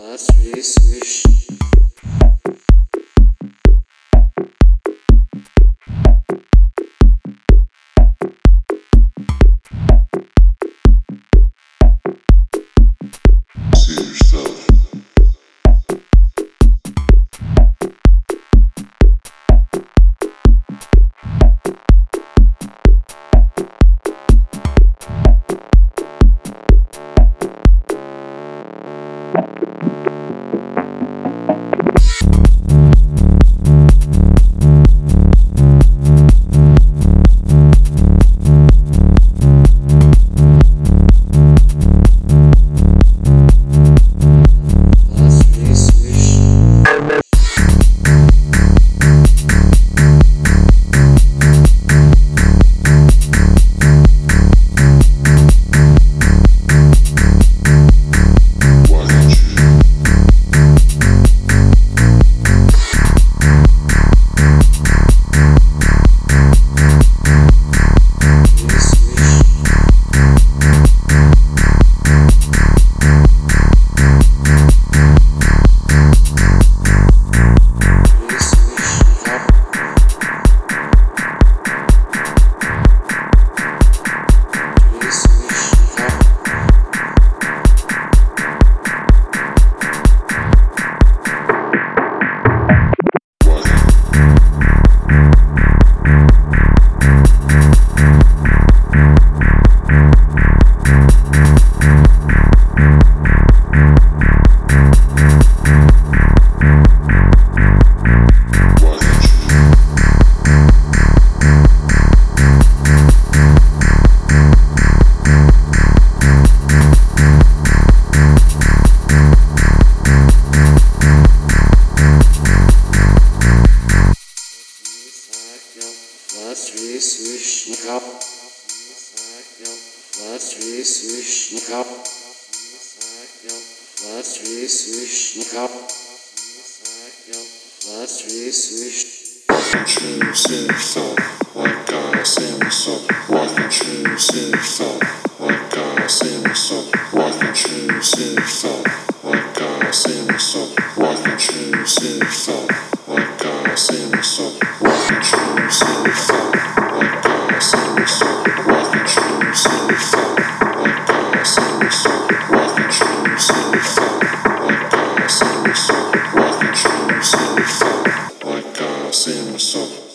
Was willst du? Sri Sushnika. Sri Sushnika. Sri Sushnika. Sri Sushnika. I see in myself.